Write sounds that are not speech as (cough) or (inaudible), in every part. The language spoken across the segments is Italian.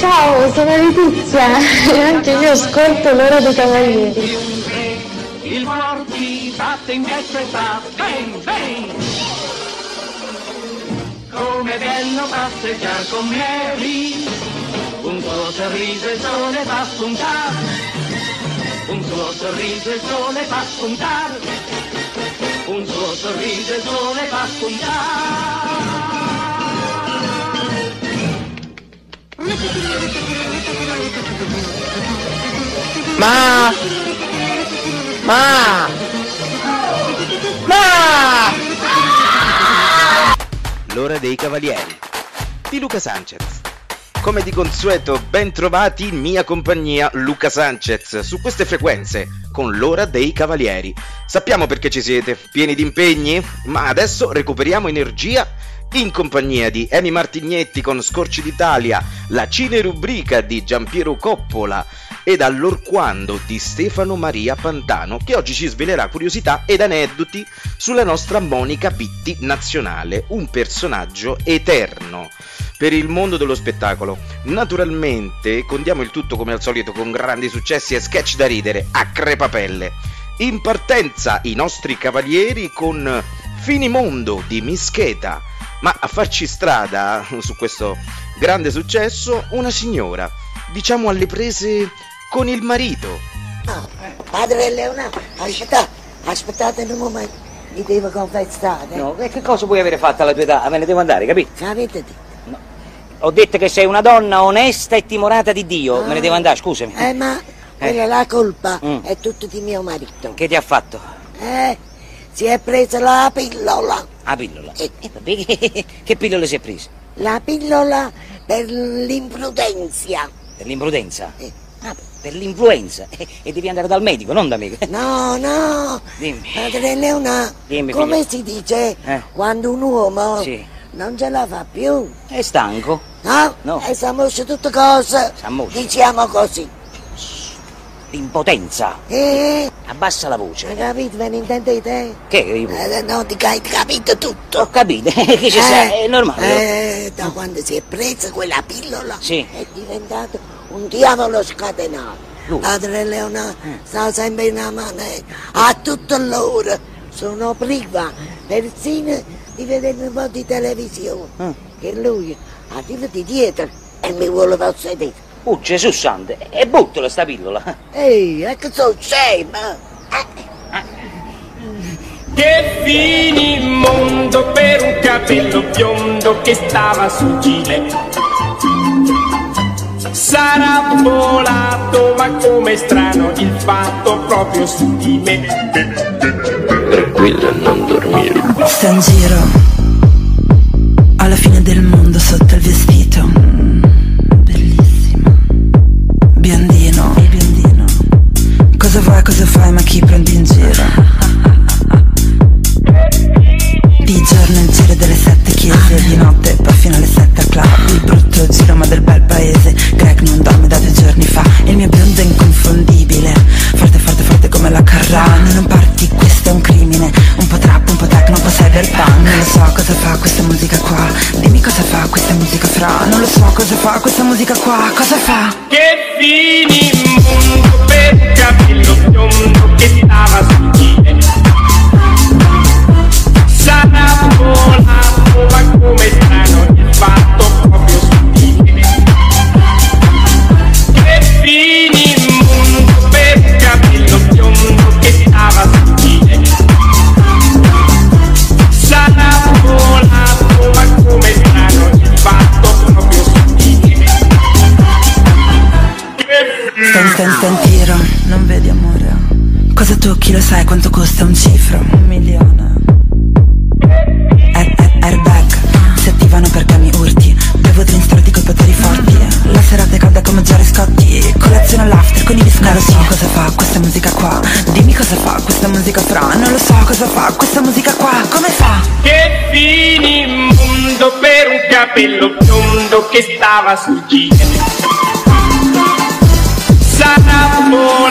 Ciao, sono Letizia e (laughs) anche io ascolto l'ora dei cavalieri. Il cuor ti batte in destra e fa bang bang. Come bello passeggiare con Mary, un tuo sorriso e il sole fa spuntare, un tuo sorriso e il sole fa spuntare, un tuo sorriso e il sole fa spuntare. Ma! Ma! Ma! L'ora dei cavalieri di Luca Sanchez. Come di consueto, ben trovati in mia compagnia Luca Sanchez su queste frequenze con l'ora dei cavalieri. Sappiamo perché ci siete, pieni di impegni, ma adesso recuperiamo energia in compagnia di Emi Martignetti con Scorci d'Italia, la cine rubrica di Giampiero Coppola ed allorquando di Stefano Maria Pantano che oggi ci svelerà curiosità ed aneddoti sulla nostra Monica Pitti nazionale, un personaggio eterno per il mondo dello spettacolo. Naturalmente condiamo il tutto come al solito con grandi successi e sketch da ridere a crepapelle. In partenza i nostri cavalieri con Finimondo di Mischeta, ma a farci strada su questo grande successo una signora, diciamo alle prese con il marito. Ah, padre Leonardo, aspettate, aspettate un momento, mi devo confessare. No, e che cosa puoi avere fatto alla tua età? Me ne devo andare, capito? Avete detto? Ho detto che sei una donna onesta e timorata di Dio. Me ne devo andare, scusami. Eh, ma quella la colpa Mm. è tutta di mio marito. Che ti ha fatto? Eh, si è presa la pillola. La pillola. Eh. E vabbè, (laughs) che, che pillola si è presa? La pillola per l'imprudenza. Per l'imprudenza? Eh. Ah, per l'influenza. E, e devi andare dal medico, non da me. (laughs) No, no, Dimmi. padre Leonardo, Dimmi, come figlio. si dice Eh. quando un uomo Sì. non ce la fa più? È stanco. No? No. E siamo tutte cose, Siamo- diciamo così. L'impotenza. Eh, Abbassa la hai voce. capito, ve ne intendete? Che? Io- Eh, no, dico, hai capito tutto. Ho capito, (laughs) che ci sta, è normale. Eh, da quando si è presa quella pillola Sì. è diventato un diavolo scatenato. Lui. Padre Leonardo sta sempre in mano, a tutte l'ora. Sono priva persino di vedere un po' di televisione. Mm. Che lui arriva di dietro e mi vuole possedere. Oh Gesù santo, e buttala sta pillola. Ehi, è che sono scema! Che finimondo per un capello biondo che stava sul gilet. Sarà volato, ma come strano il fatto proprio su di me. Tranquilla, non dormire. Sta in giro alla fine del mondo sotto il vestito. Vuoi, cosa fai, ma chi prendi in giro? Di giorno il giro delle sette chiese, di notte poi fino alle sette al club. Il brutto giro ma del bel paese. Greg non dorme da due giorni fa. Il mio biondo è inconfondibile. Forte, forte, forte come la Carrano. Non parti, questo è un crimine. Un po' trap, un po' techno, un po' cyberpunk. Non lo so cosa fa questa musica qua. Dimmi cosa fa questa musica fra. Non lo so cosa fa questa musica qua. Cosa fa? Che finimondo per un capello biondo che stava sul gilet. Sarà volato, ma come Tocchi, lo sai quanto costa un cifro? Un milione. Air, air, airbag, si attivano perché mi urti. Bevo drink storti coi poteri forti. La serata è calda come Giorgio Scotti. Colazione all'after con i biscotti. Non lo so cosa fa questa musica qua. Dimmi cosa fa questa musica fra. Non lo so cosa fa questa musica qua. Come fa? Che finimondo per un capello biondo che stava sul gilet. Sarà volato,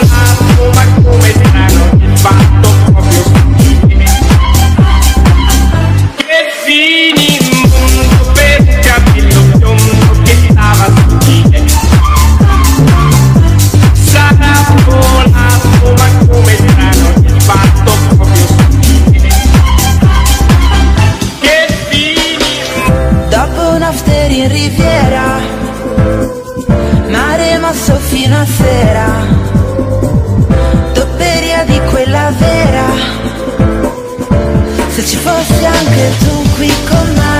fossi anche tu qui con me!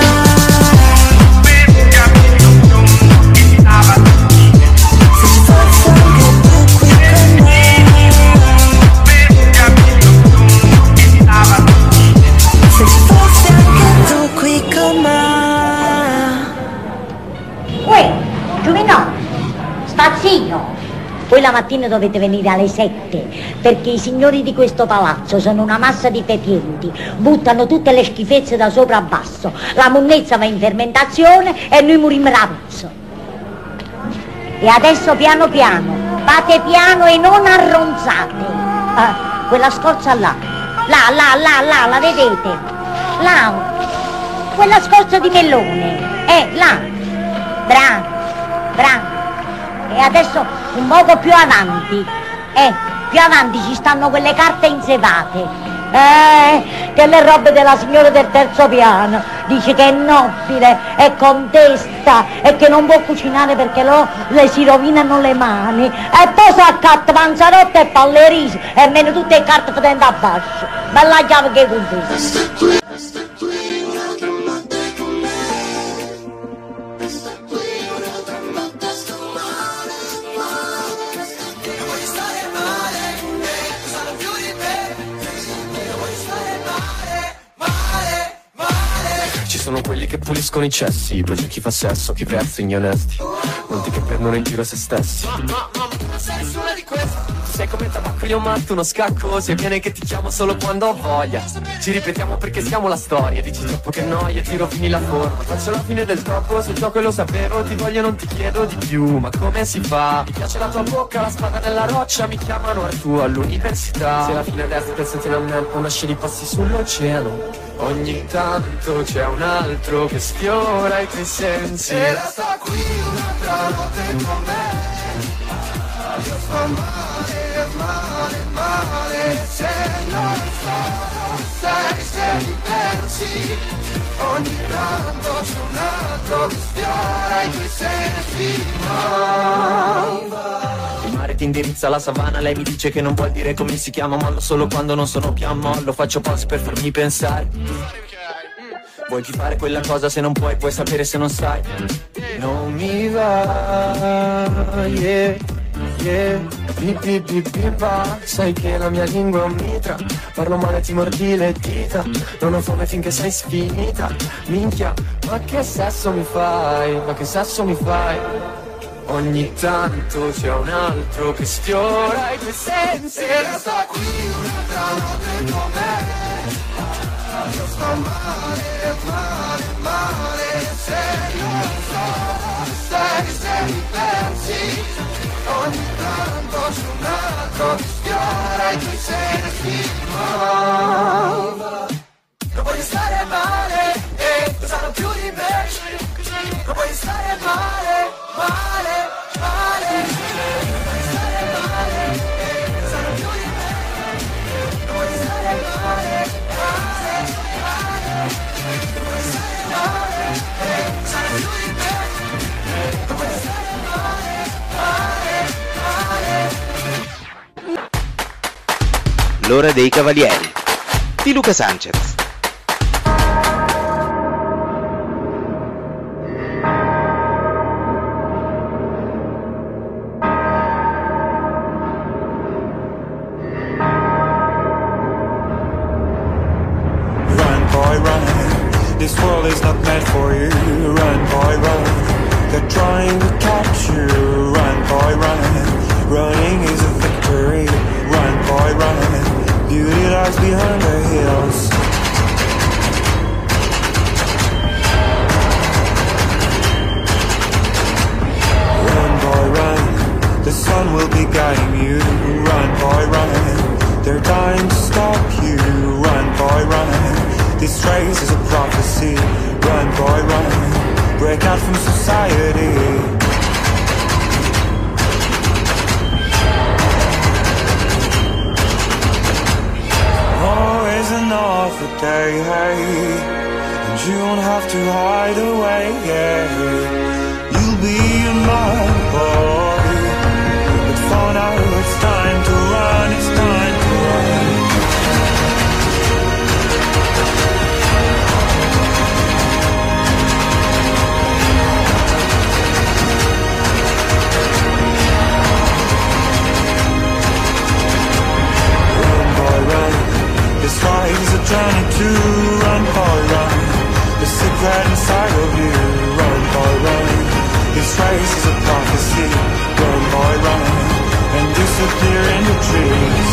Poi la mattina dovete venire alle sette, perché i signori di questo palazzo sono una massa di fepienti, buttano tutte le schifezze da sopra a basso, la monnezza va in fermentazione e noi muriamo ravuzzo. E adesso piano piano, fate piano e non arronzate. Ah, quella scorza là, là, là, là, là, la vedete? Là, quella scorza di melone, eh, là. Bravo, bravo. E adesso un poco più avanti. Eh, più avanti ci stanno quelle carte insevate. Eh, le robe della signora del terzo piano. Dice che è nobile, è contesta e che non può cucinare perché lo, le si rovinano le mani. E poi sa accatta panzarotta e pallerisi e meno tutte le carte potendo a basso. Bella chiave che contesta. Sono quelli che puliscono i cessi, poi c'è chi fa sesso, chi versa gli onesti, molti che prendono in giro se stessi. Sei una di queste. Sei come tabacco io matto uno scacco. Se viene che ti chiamo solo quando ho voglia. Ci ripetiamo perché siamo la storia. Dici troppo che noia, ti rovini la forma. Faccio la fine del troppo, se gioco e lo sapevo Ti voglio non ti chiedo di più. Ma come si fa? Mi piace la tua bocca, la spada nella roccia Mi chiamano Artù all'università. Se la fine destra pensate a me Una scena di passi sull'oceano. Ogni tanto c'è un altro che sfiora i tuoi sensi. E resta qui un'altra notte con me Ogni tanto c'è un altro che sfiora i tuoi sensi il mare ti indirizza alla savana, lei mi dice che non vuol dire come si chiama, mollo solo quando non sono più a mollo, faccio pause per farmi pensare. Vuoi più fare quella cosa se non puoi, puoi sapere se non sai. Non mi va, yeah. Bi bi bi ba Sai che la mia lingua è mitra Parlo male ti mordi le dita. Non ho fame finché sei sfinita. Minchia, ma che sesso mi fai? Ma che sesso mi fai? Ogni tanto c'è un altro che sfiora i tuoi sensi. E resta qui un'altra notte con me. Io sto male, male, male. Se non so, sai se mi pensi Ogni tanto c'è un altro sfiora i tuoi sensi Non voglio stare male, eh, lo sanno più di me Non voglio stare male, male, male Non voglio stare male, eh, lo più di me Non voglio stare male, male, male Non voglio stare male, eh, lo più di me L'ora dei cavalieri di Luca Sanchez. city Go boy running and disappear in the trees.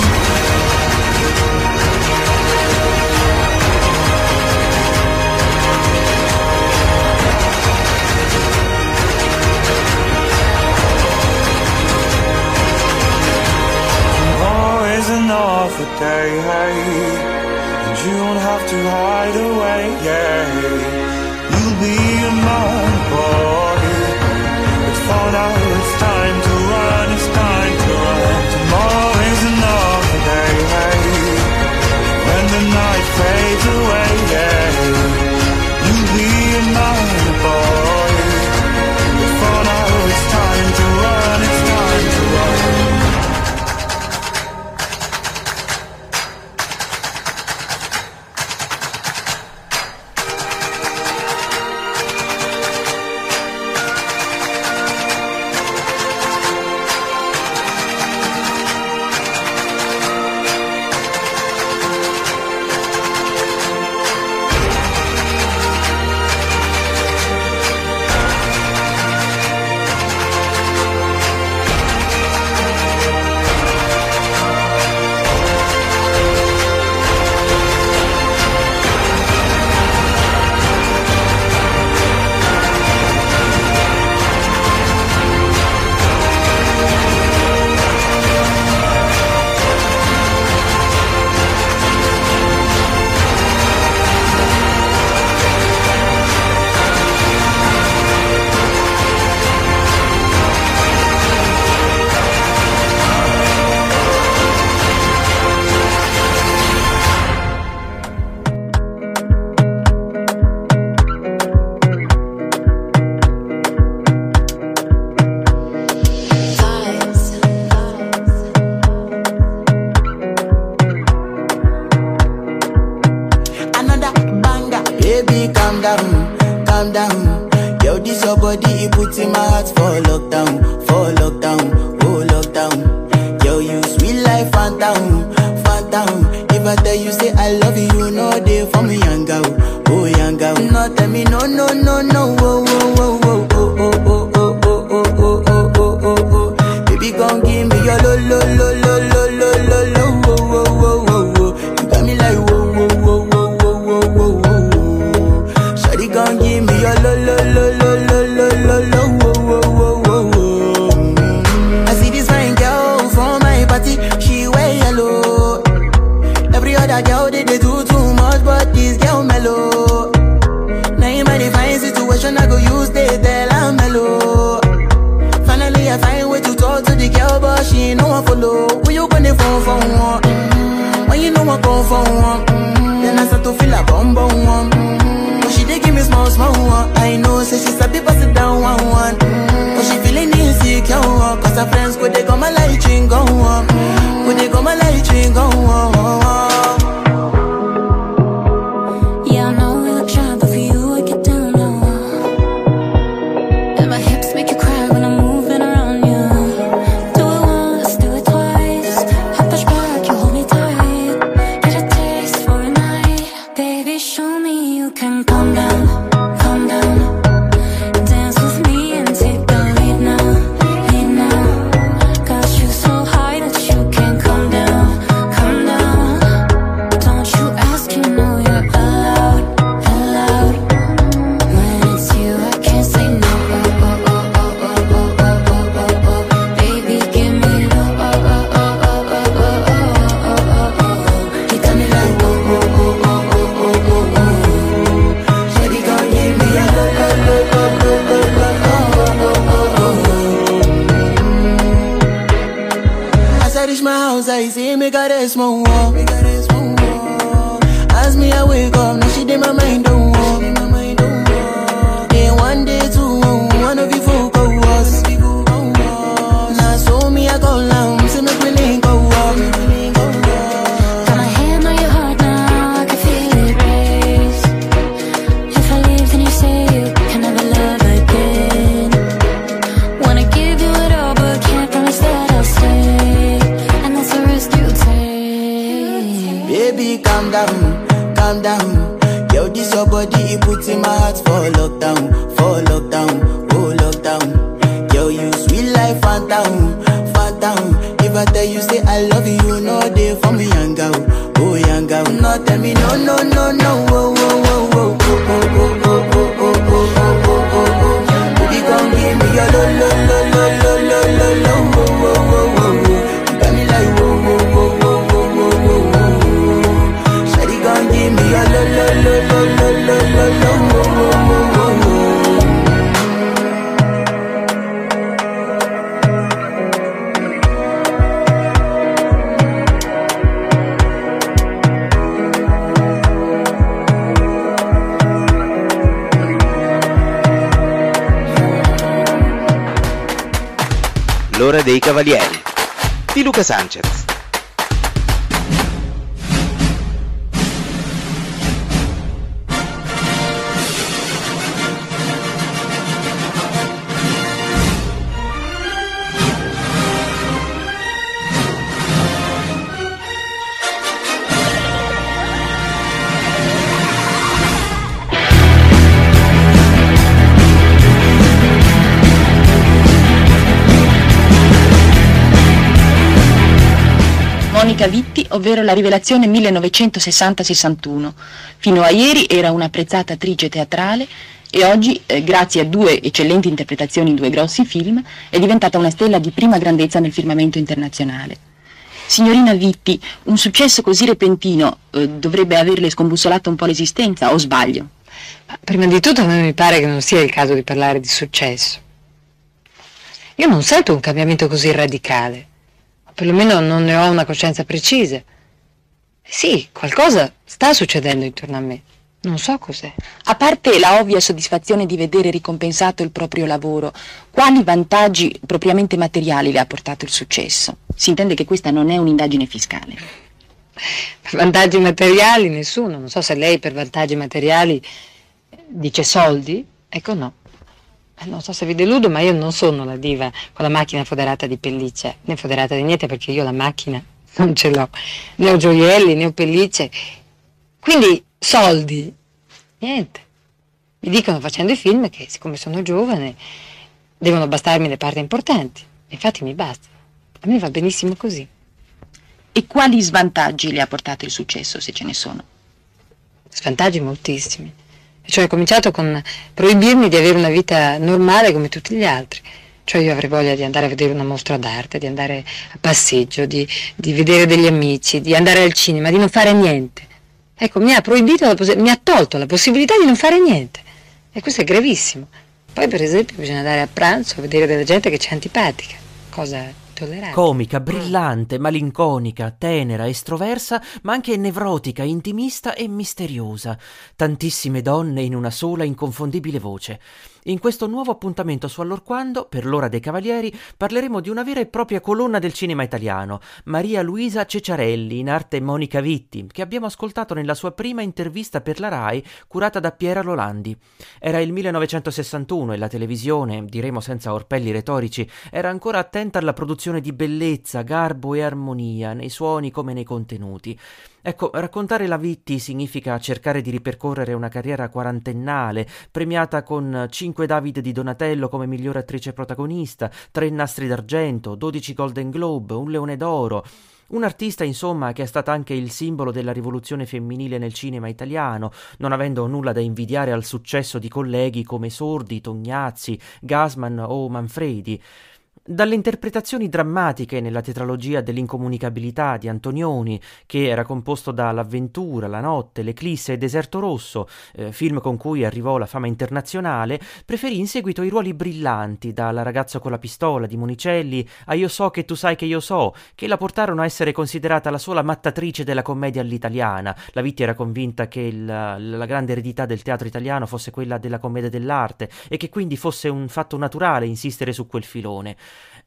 Tomorrow another day And you don't have to hide away Yeah, You'll be a my boy. It's fun out time to run, it's time to run. Tomorrow is another day. When the night fades away. go for one. Then I start to feel a bum bum one. Mm-hmm. But she dey give me small small one. I know, say she's a people sit down one one. But she feeling insecure, cause her friends go they come my light ring go on. Could they come my light ring go on. Dei cavalieri di Luca Sanchez. Monica Vitti, ovvero la rivelazione 1960-61. Fino a ieri era un'apprezzata attrice teatrale e oggi, eh, grazie a due eccellenti interpretazioni in due grossi film, è diventata una stella di prima grandezza nel firmamento internazionale. Signorina Vitti, un successo così repentino eh, dovrebbe averle scombussolato un po' l'esistenza, o sbaglio? Prima di tutto a me mi pare che non sia il caso di parlare di successo. Io non sento un cambiamento così radicale, perlomeno non ne ho una coscienza precisa. Sì, qualcosa sta succedendo intorno a me, non so cos'è. A parte la ovvia soddisfazione di vedere ricompensato il proprio lavoro, quali vantaggi propriamente materiali le ha portato il successo? Si intende che questa non è un'indagine fiscale. Vantaggi materiali nessuno, non so se lei per vantaggi materiali dice soldi, ecco no. Eh, Non so se vi deludo, ma io non sono la diva con la macchina foderata di pellicce, né foderata di niente perché io la macchina (laughs) non ce l'ho, né ho gioielli, né ho pellicce. Quindi soldi, niente. Mi dicono facendo i film che siccome sono giovane devono bastarmi le parti importanti. Infatti mi basta. A me va benissimo così. E quali svantaggi le ha portato il successo, se ce ne sono? Svantaggi moltissimi. Cioè ho cominciato con proibirmi di avere una vita normale come tutti gli altri. Cioè io avrei voglia di andare a vedere una mostra d'arte, di andare a passeggio, di, di vedere degli amici, di andare al cinema, di non fare niente. Ecco, mi ha proibito, mi ha tolto la possibilità di non fare niente. E questo è gravissimo. Poi per esempio bisogna andare a pranzo a vedere della gente che c'è antipatica, cosa tollerabile. Comica, brillante, malinconica, tenera, estroversa, ma anche nevrotica, intimista e misteriosa. Tantissime donne in una sola inconfondibile voce. In questo nuovo appuntamento su Allorquando, per l'ora dei Cavalieri, parleremo di una vera e propria colonna del cinema italiano, Maria Luisa Cecciarelli, in arte Monica Vitti, che abbiamo ascoltato nella sua prima intervista per la RAI, curata da Piera Lolandi. Era il 1961 e la televisione, diremo senza orpelli retorici, era ancora attenta alla produzione di bellezza, garbo e armonia, nei suoni come nei contenuti. Ecco, raccontare la Vitti significa cercare di ripercorrere una carriera quarantennale, premiata con 5 David di Donatello come miglior attrice protagonista, 3 nastri d'argento, 12 Golden Globe, un Leone d'Oro. Un artista, insomma, che è stata anche il simbolo della rivoluzione femminile nel cinema italiano, non avendo nulla da invidiare al successo di colleghi come Sordi, Tognazzi, Gasman o Manfredi. Dalle interpretazioni drammatiche nella tetralogia dell'incomunicabilità di Antonioni, che era composto da L'avventura, La notte, L'eclisse e Deserto rosso, eh, film con cui arrivò la fama internazionale, preferì in seguito i ruoli brillanti, da La ragazza con la pistola di Monicelli a Io so che tu sai che io so, che la portarono a essere considerata la sola mattatrice della commedia all'italiana. La Vitti era convinta che il- la grande eredità del teatro italiano fosse quella della commedia dell'arte e che quindi fosse un fatto naturale insistere su quel filone.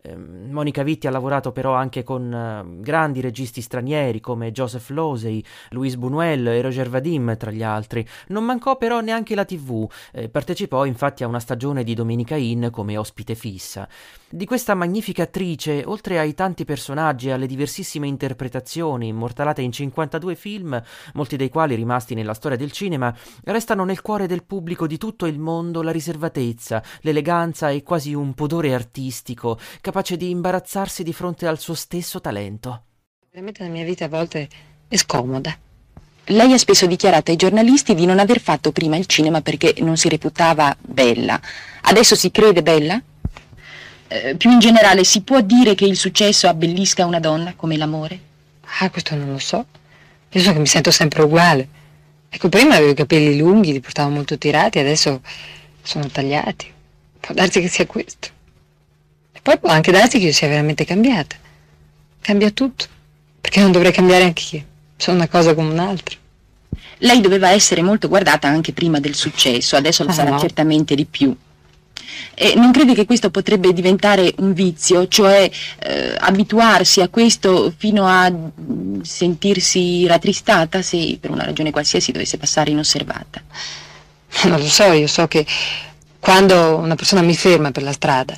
Ehm, Monica Vitti ha lavorato però anche con eh, grandi registi stranieri come Joseph Losey, Louis Buñuel e Roger Vadim tra gli altri. Non mancò però neanche la TV, eh, partecipò infatti a una stagione di Domenica In come ospite fissa. Di questa magnifica attrice, oltre ai tanti personaggi e alle diversissime interpretazioni immortalate in 52 film, molti dei quali rimasti nella storia del cinema, restano nel cuore del pubblico di tutto il mondo la riservatezza, l'eleganza e quasi un pudore artistico, capace di imbarazzarsi di fronte al suo stesso talento. Veramente la mia vita a volte è scomoda. Lei ha spesso dichiarato ai giornalisti di non aver fatto prima il cinema perché non si reputava bella. Adesso si crede bella? Eh, più in generale, si può dire che il successo abbellisca una donna come l'amore? Ah, questo non lo so. Io so che mi sento sempre uguale. Ecco, prima avevo i capelli lunghi, li portavo molto tirati, adesso sono tagliati. Può darsi che sia questo. Poi può anche darsi che io sia veramente cambiata. Cambia tutto. Perché non dovrei cambiare anch'io? Sono una cosa come un'altra. Lei doveva essere molto guardata anche prima del successo, adesso lo Ah, sarà no. certamente di più. E non crede che questo potrebbe diventare un vizio, cioè eh, abituarsi a questo fino a mm, sentirsi rattristata se per una ragione qualsiasi dovesse passare inosservata? Non lo so, io so che quando una persona mi ferma per la strada,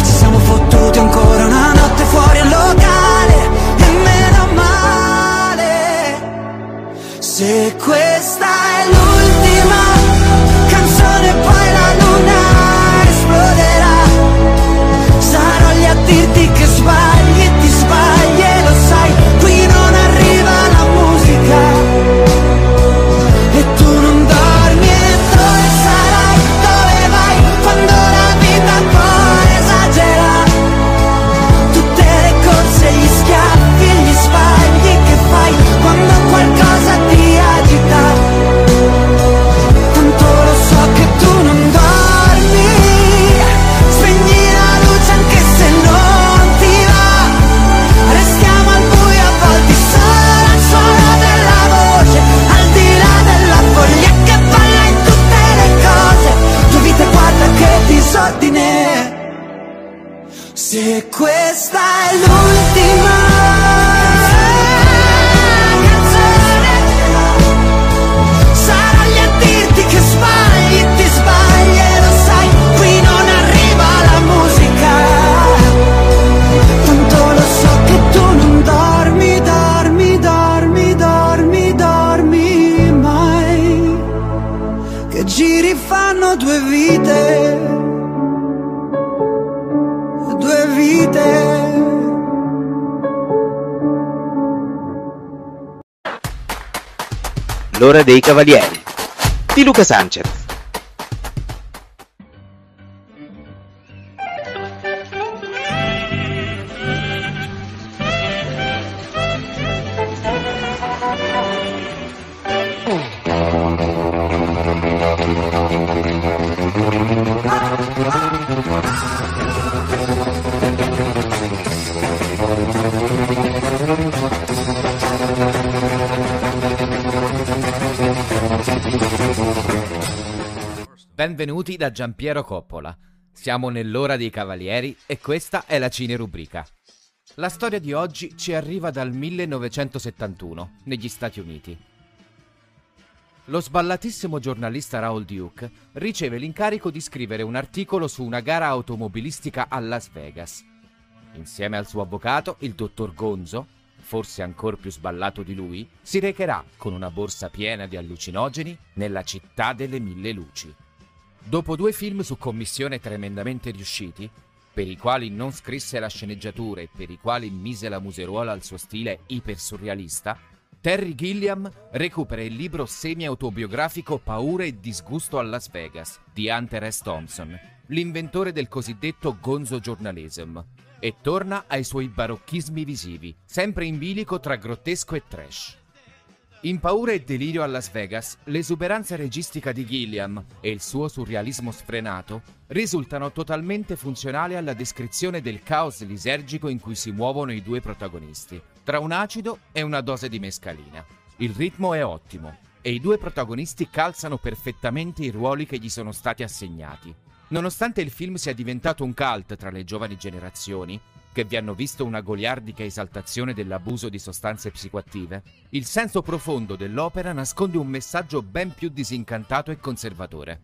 E ci siamo fottuti ancora una notte fuori al locale. E meno male. Se questa è l'ultima dei cavalieri di Luca Sanchez. Da Giampiero Coppola. Siamo nell'ora dei cavalieri e questa è la Cine Rubrica. La storia di oggi ci arriva dal 1971, negli Stati Uniti. Lo sballatissimo giornalista Raoul Duke riceve l'incarico di scrivere un articolo su una gara automobilistica a Las Vegas. Insieme al suo avvocato, il dottor Gonzo, forse ancora più sballato di lui, si recherà con una borsa piena di allucinogeni nella città delle mille luci. Dopo due film su commissione tremendamente riusciti, per i quali non scrisse la sceneggiatura e per i quali mise la museruola al suo stile ipersurrealista, Terry Gilliam recupera il libro semi-autobiografico Paura e disgusto a Las Vegas di Hunter S. Thompson, l'inventore del cosiddetto gonzo journalism, e torna ai suoi barocchismi visivi, sempre in bilico tra grottesco e trash. In Paura e delirio a Las Vegas, l'esuberanza registica di Gilliam e il suo surrealismo sfrenato risultano totalmente funzionali alla descrizione del caos lisergico in cui si muovono i due protagonisti, tra un acido e una dose di mescalina. Il ritmo è ottimo e i due protagonisti calzano perfettamente i ruoli che gli sono stati assegnati. Nonostante il film sia diventato un cult tra le giovani generazioni, che vi hanno visto una goliardica esaltazione dell'abuso di sostanze psicoattive, il senso profondo dell'opera nasconde un messaggio ben più disincantato e conservatore.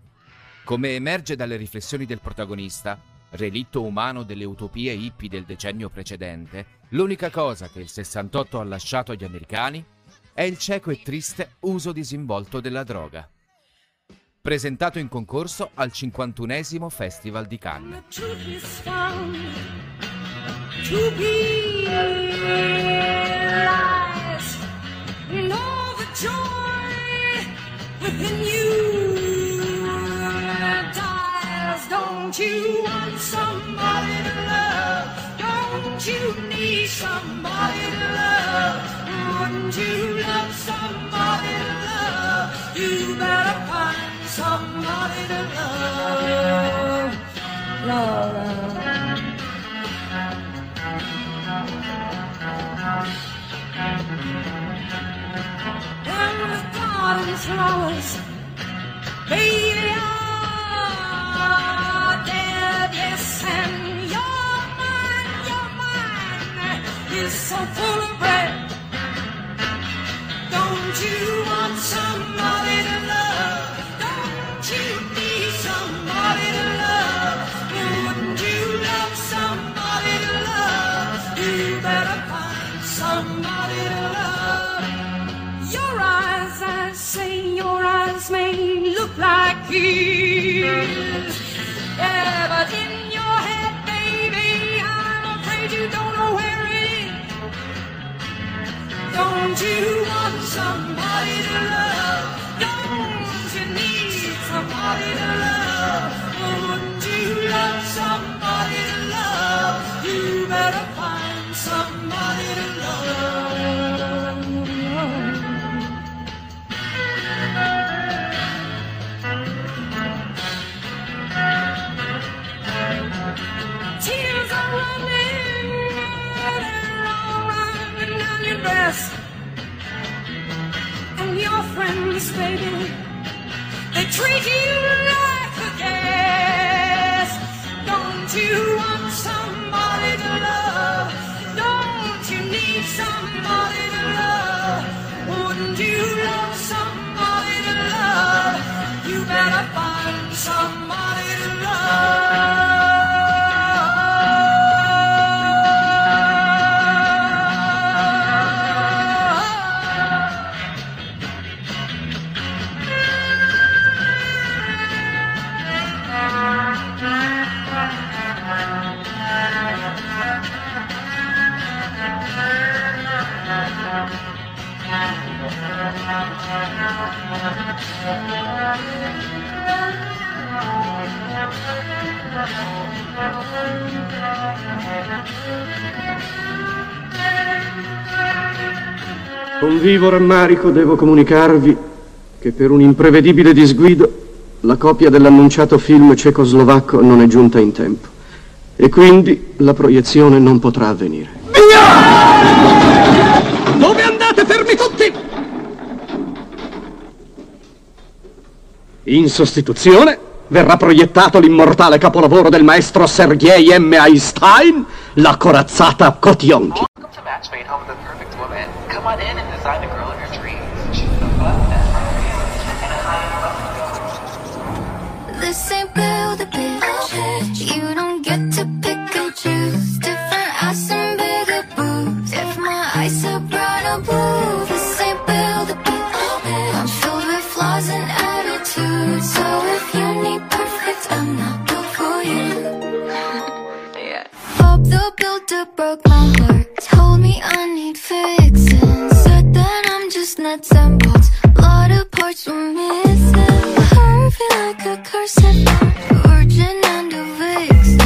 Come emerge dalle riflessioni del protagonista, relitto umano delle utopie hippie del decennio precedente, l'unica cosa che il 68 ha lasciato agli americani è il cieco e triste uso disinvolto della droga. Presentato in concorso al 51esimo Festival di Cannes. To be lies. Know the joy within you dies. Don't you want somebody to love? Don't you need somebody to love? Wouldn't you love somebody to love? You better find somebody to love. Love, love. And the garden flowers, baby, are dead, yes, and your mind, your mind is so full of bread. Don't you like his. Yeah, but in your head, baby, I'm afraid you don't know where it is. Don't you want somebody to love? Don't you need somebody to love? Wouldn't you love somebody to love? You better find somebody treat you like Con vivo rammarico devo comunicarvi che per un imprevedibile disguido la copia dell'annunciato film cecoslovacco non è giunta in tempo e quindi la proiezione non potrà avvenire. Dove andate fermi tutti? In sostituzione verrà proiettato l'immortale capolavoro del maestro Sergei M. Einstein, la corazzata Kotionki. Welcome to Match Made Home with the Perfect Woman. Come on in and design the girl of your dreams. She's the button that and a high This ain't build a bitch. You don't get to Builder broke my heart. Told me I need fixing. Said that I'm just nuts and bolts. Lot of parts were missing. Heart feel like a curse. Virgin and a vixen.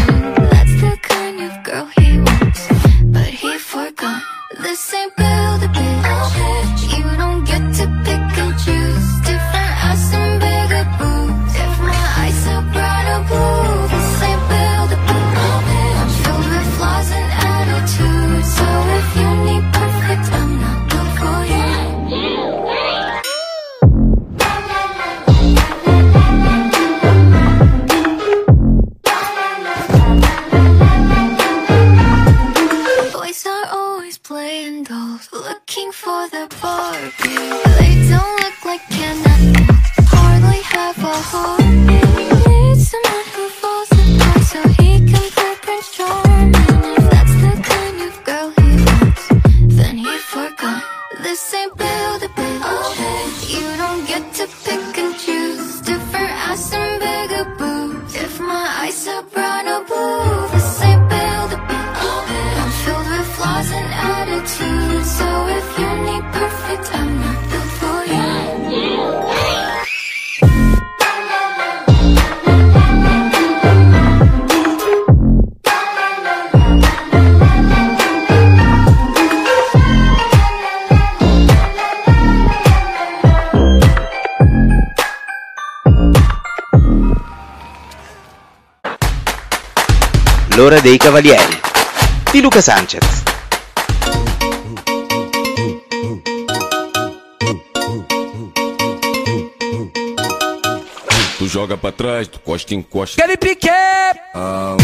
That's the kind of girl he wants. But he forgot. This ain't build a bitch. You don't get to pick L'ora dei cavalieri di Luca Sanchez. Tu joga pra trás, tu costa encosta. Aquele piqué! Ah,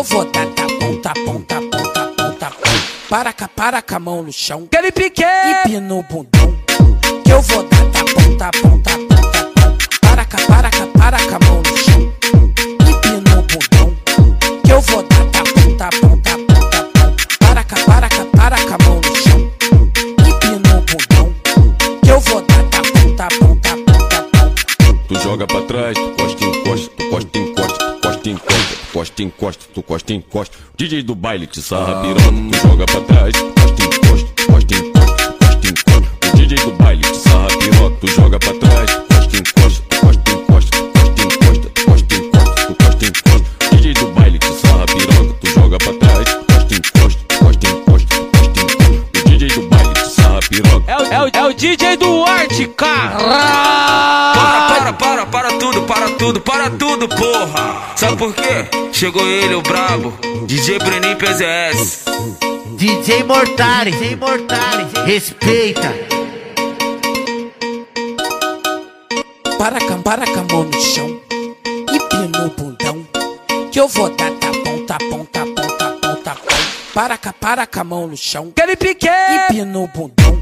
eu vou dar da ponta, ponta, ponta, ponta, ponta. Para cá, para cá, mão no chão. Que ele pique! Empina o bundão. Que eu vou dar da ponta, ponta, ponta, ponta. Para cá, para cá, para cá, mão encosta, tu costa encosta, tu costa encosta. DJ do baile te sarra piroca, tu joga pra trás, costa encosta, costa encosta, costa encosta. O DJ do baile te sarra piroca, tu joga pra trás, costa encosta, costa encosta, costa encosta, costa encosta, tu costa encosta. DJ do baile te sarra piroca, tu joga pra trás, costa encosta, costa encosta, costa encosta. O DJ do baile te sarra piroca. É o, é o, é o DJ do Arte, cara! Tudo, para tudo, para tudo, porra! Sabe por quê? Chegou ele, o brabo, DJ Brenin PZS. DJ Mortari, DJ Mortari, respeita. Para com, para com a mão no chão e pina no bundão. Que eu vou dar tá bom, tá bom, tá bom, tá bom, tá bom. Para com, para com a mão no chão. Aquele piqué! E pina no bundão.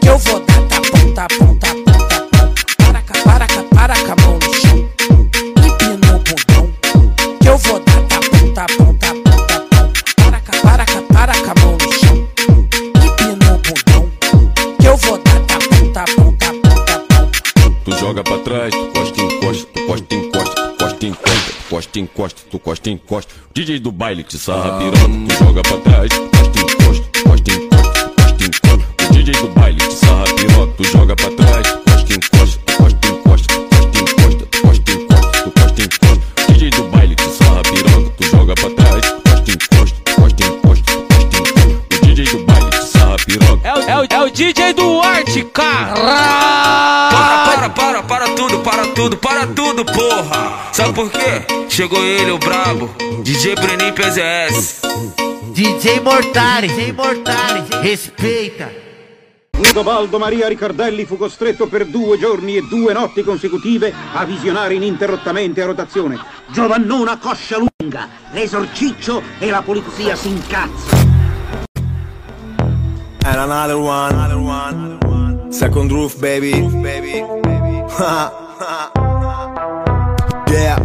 Que eu vou dar tá bom, tá bom, tá bom, tá bom. Para com, para com, para com encosta. DJ do baile te sarra piroca, tu joga pra trás, costa, encosta, costa, encosta, costa, encosta. O DJ do baile te sarra piroca, tu joga pra trás, costa, encosta, costa, encosta, costa, encosta, costa, encosta, tu costa, encosta. O DJ do baile te sarra piroca, tu joga pra trás, costa, encosta, costa, encosta, costa, encosta. O DJ do baile te sarra piroca. É o, é o, é o DJ do Arte, cara. Tudo, para tudo, porra. Sabe por quê? Chegou ele, o brabo, DJ Brenin PZS. DJ Mortari, DJ Mortari, respeita. Udobaldo Maria Ricardelli fu costretto per due giorni e due notti consecutive a visionare ininterrottamente a rotazione Giovannona Coscia Lunga, l'esorciccio e la polizia si incazza. And another one, another one. Second roof, baby. baby. Yeah.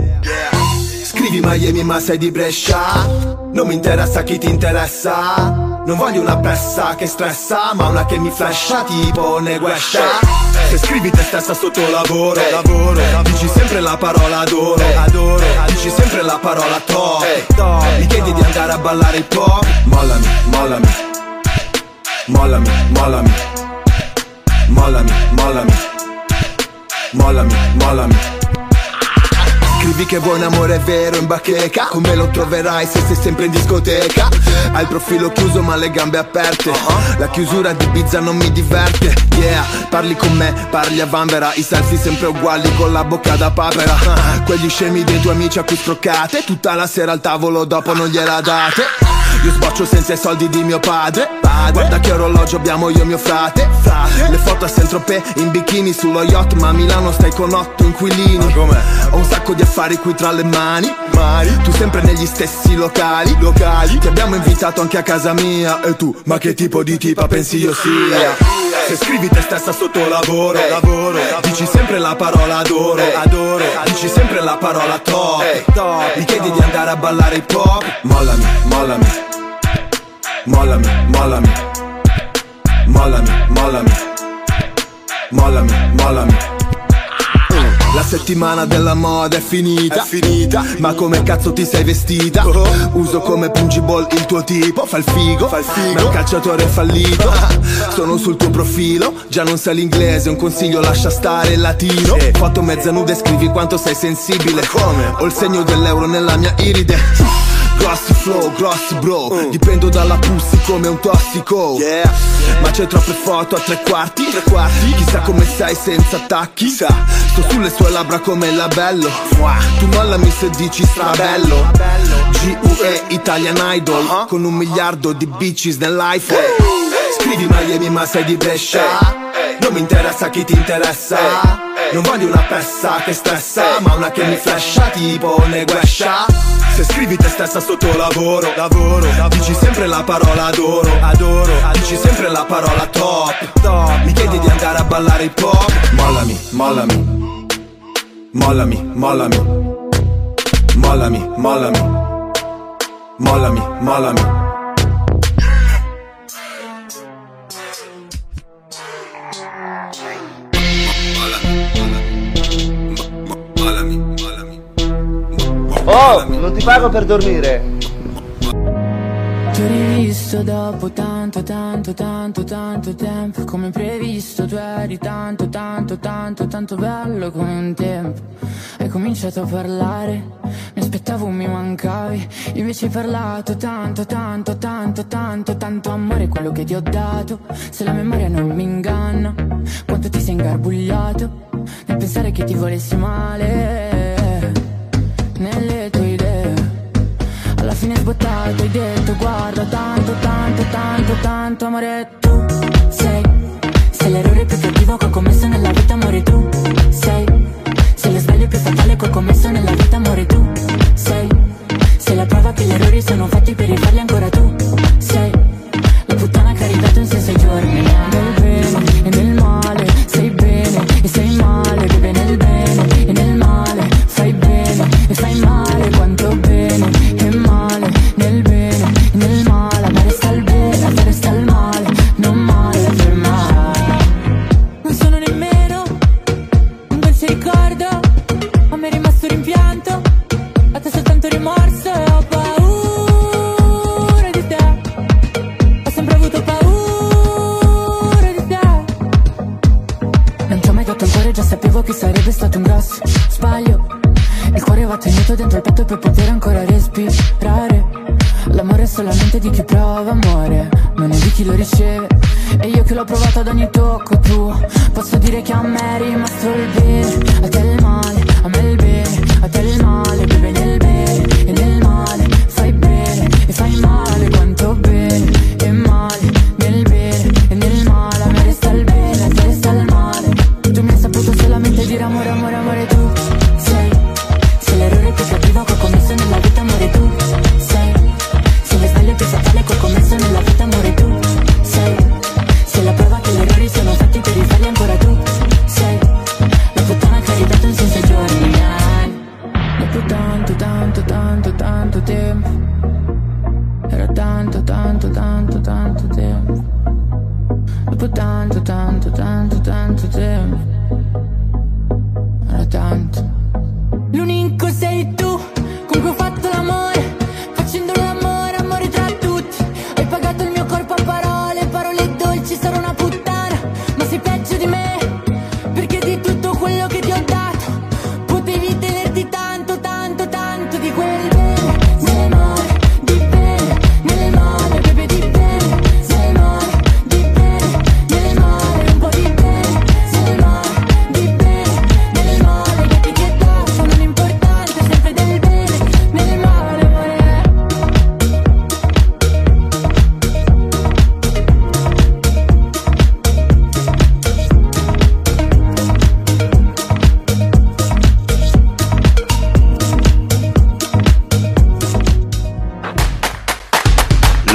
Scrivi Miami ma sei di Brescia. Non mi interessa chi ti interessa. Non voglio una pressa che stressa Ma una che mi flasha tipo neguescia Se scrivi te stessa sotto lavoro Lavoro Dici sempre la parola adoro Adoro Dici sempre la parola top Mi chiedi di andare a ballare hip hop Mollami, mollami. Mollami, mollami. Mollami, mollami Mollami, mollami. Scrivi che vuoi un amore vero in bacheca Come lo troverai se sei sempre in discoteca. Hai il profilo chiuso ma le gambe aperte. La chiusura di Ibiza non mi diverte Yeah, parli con me, parli a Vanvera I selfie sempre uguali con la bocca da papera. Quegli scemi dei tuoi amici a cui stroccate Tutta la sera al tavolo dopo non gliela date Io sboccio senza i soldi di mio padre. Guarda che orologio abbiamo io e mio frate. Le foto a Saint-Tropez in bikini sullo yacht Ma a Milano stai con otto inquilini. Ho un sacco di affari qui tra le mani. Tu sempre negli stessi locali. Locali? Ti abbiamo invitato anche a casa mia. E tu, ma che tipo di tipa pensi io sia? Se scrivi te stessa sotto lavoro Lavoro. Dici sempre la parola adoro Adoro Dici sempre la parola top. Mi chiedi di andare a ballare hip hop Mollami, mollami Mollami, mollami Mollami, mollami Mollami, mollami la settimana della moda è finita, è finita. Ma come cazzo ti sei vestita? Uso come pungible il tuo tipo, fa il figo, fa il figo. Ma è un calciatore fallito. Sono sul tuo profilo, già non sai l'inglese, un consiglio lascia stare il latino. Foto mezza nuda e scrivi quanto sei sensibile. Come? Ho il segno dell'euro nella mia iride. Grossi flow, grossi bro. Dipendo dalla pussy come un tossico. Ma c'è troppe foto a tre quarti. Tre quarti. Chissà come sei senza attacchi. Sto sulle sue labbra come il labello Tu mollami se dici strabello. G.U.E. Italian Idol. Con un miliardo di bitches nell'iPhone. Scrivi Miami ma sei di Brescia. Non mi interessa chi ti interessa Non voglio una pessa che stressa Ma una che mi flasha tipo neguescia Se scrivi te stessa sotto lavoro Lavoro Dici sempre la parola adoro Adoro Dici sempre la parola top Top. Mi chiedi di andare a ballare hip hop Mollami, mollami. Mollami, mollami. Mollami, mollami. Mollami, mollami Oh, non ti pago per dormire. Ti ho rivisto dopo tanto, tanto, tanto, tanto tempo Come previsto tu eri tanto, tanto, tanto, tanto bello come un tempo. Hai cominciato a parlare, mi aspettavo mi mancavi Invece hai parlato tanto, tanto, tanto, tanto, tanto amore quello che ti ho dato. Se la memoria non mi inganna, quanto ti sei ingarbugliato Nel pensare che ti volessi male Nelle tue idee. Alla fine sbottato hai detto guarda tanto, tanto, tanto, tanto amore tu sei Sei l'errore più cattivo che ho commesso nella vita amore tu sei Sei lo sbaglio più fatale che ho commesso nella vita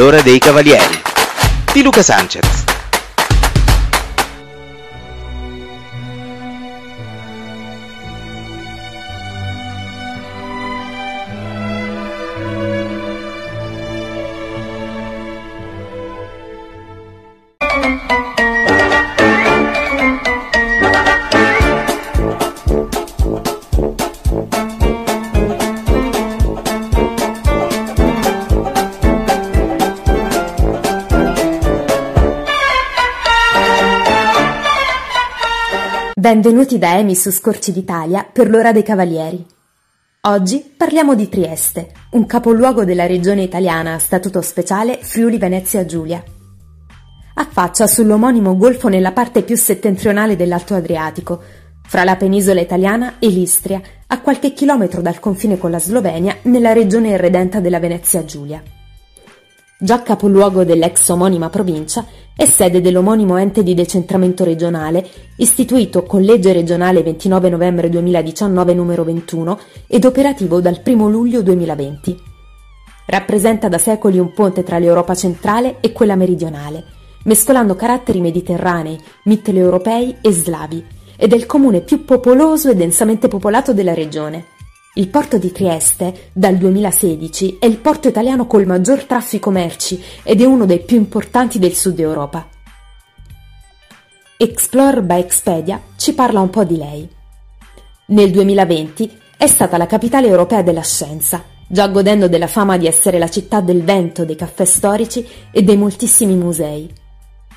L'ora dei cavalieri di Luca Sanchez. Benvenuti da Emi su Scorci d'Italia per l'ora dei Cavalieri. Oggi parliamo di Trieste, un capoluogo della regione italiana a statuto speciale Friuli Venezia Giulia. Affaccia sull'omonimo golfo nella parte più settentrionale dell'Alto Adriatico, fra la penisola italiana e l'Istria, a qualche chilometro dal confine con la Slovenia, nella regione irredenta della Venezia Giulia. Già capoluogo dell'ex omonima provincia, è sede dell'omonimo ente di decentramento regionale, istituito con legge regionale 29 novembre 2019 numero 21 ed operativo dal 1 luglio 2020. Rappresenta da secoli un ponte tra l'Europa centrale e quella meridionale, mescolando caratteri mediterranei, mitteleuropei e slavi, ed è il comune più popoloso e densamente popolato della regione. Il porto di Trieste, dal 2016, è il porto italiano col maggior traffico merci ed è uno dei più importanti del sud Europa. Explore by Expedia ci parla un po' di lei. Nel 2020 è stata la capitale europea della scienza, già godendo della fama di essere la città del vento, dei caffè storici e dei moltissimi musei.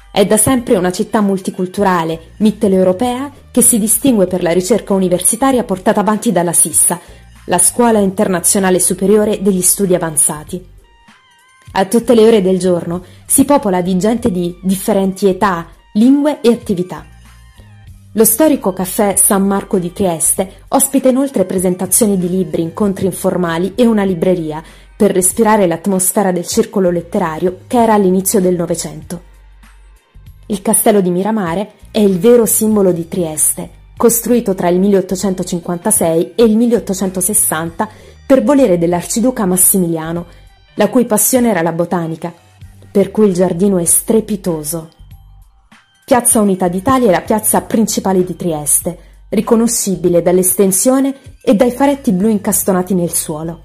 È da sempre una città multiculturale, mitteleuropea, che si distingue per la ricerca universitaria portata avanti dalla SISSA, la Scuola Internazionale Superiore degli Studi Avanzati. A tutte le ore del giorno si popola di gente di differenti età, lingue e attività. Lo storico caffè San Marco di Trieste ospita inoltre presentazioni di libri, incontri informali e una libreria per respirare l'atmosfera del circolo letterario che era all'inizio del Novecento. Il castello di Miramare è il vero simbolo di Trieste, costruito tra il 1856 e il 1860 per volere dell'arciduca Massimiliano, la cui passione era la botanica, per cui il giardino è strepitoso. Piazza Unità d'Italia è la piazza principale di Trieste, riconoscibile dall'estensione e dai faretti blu incastonati nel suolo.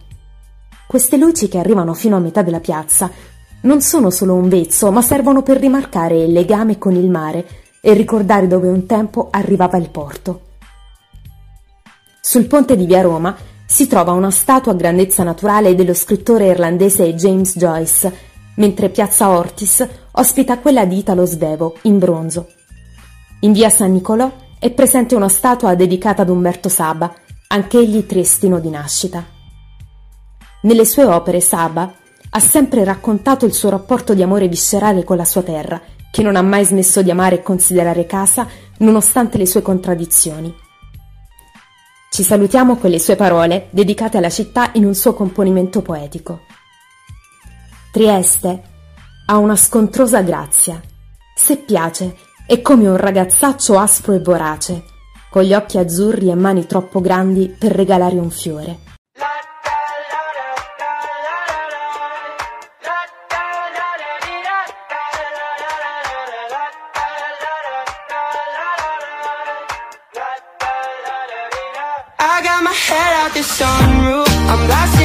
Queste luci che arrivano fino a metà della piazza non sono solo un vezzo, ma servono per rimarcare il legame con il mare e ricordare dove un tempo arrivava il porto. Sul ponte di Via Roma si trova una statua a grandezza naturale dello scrittore irlandese James Joyce, mentre Piazza Ortis ospita quella di Italo Svevo, in bronzo. In Via San Nicolò è presente una statua dedicata ad Umberto Saba, anch'egli triestino di nascita. Nelle sue opere Saba ha sempre raccontato il suo rapporto di amore viscerale con la sua terra che non ha mai smesso di amare e considerare casa nonostante le sue contraddizioni. Ci salutiamo con le sue parole dedicate alla città in un suo componimento poetico. Trieste ha una scontrosa grazia. Se piace, è come un ragazzaccio aspro e vorace, con gli occhi azzurri e mani troppo grandi per regalare un fiore. sunroof. I'm blasting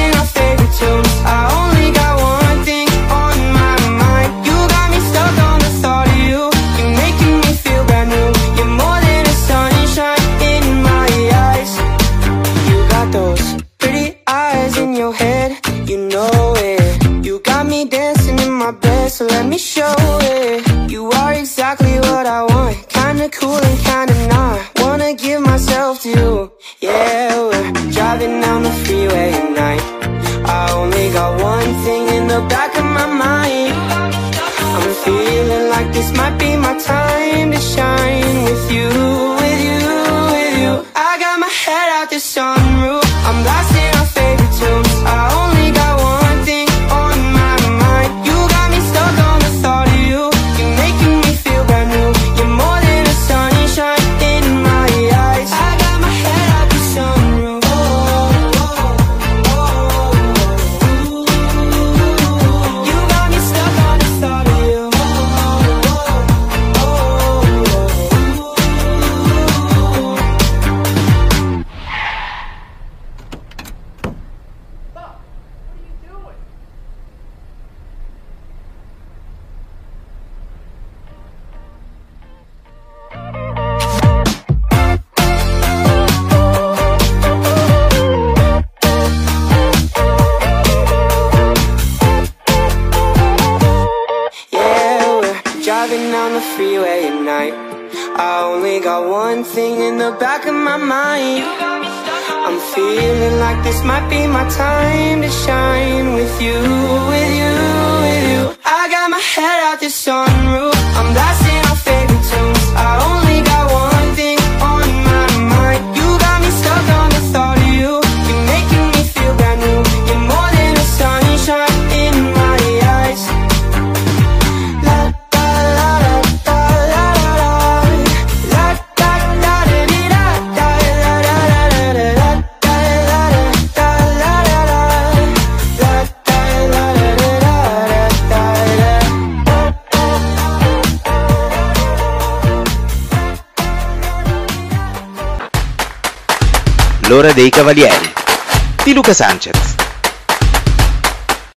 dei Cavalieri di Luca Sanchez.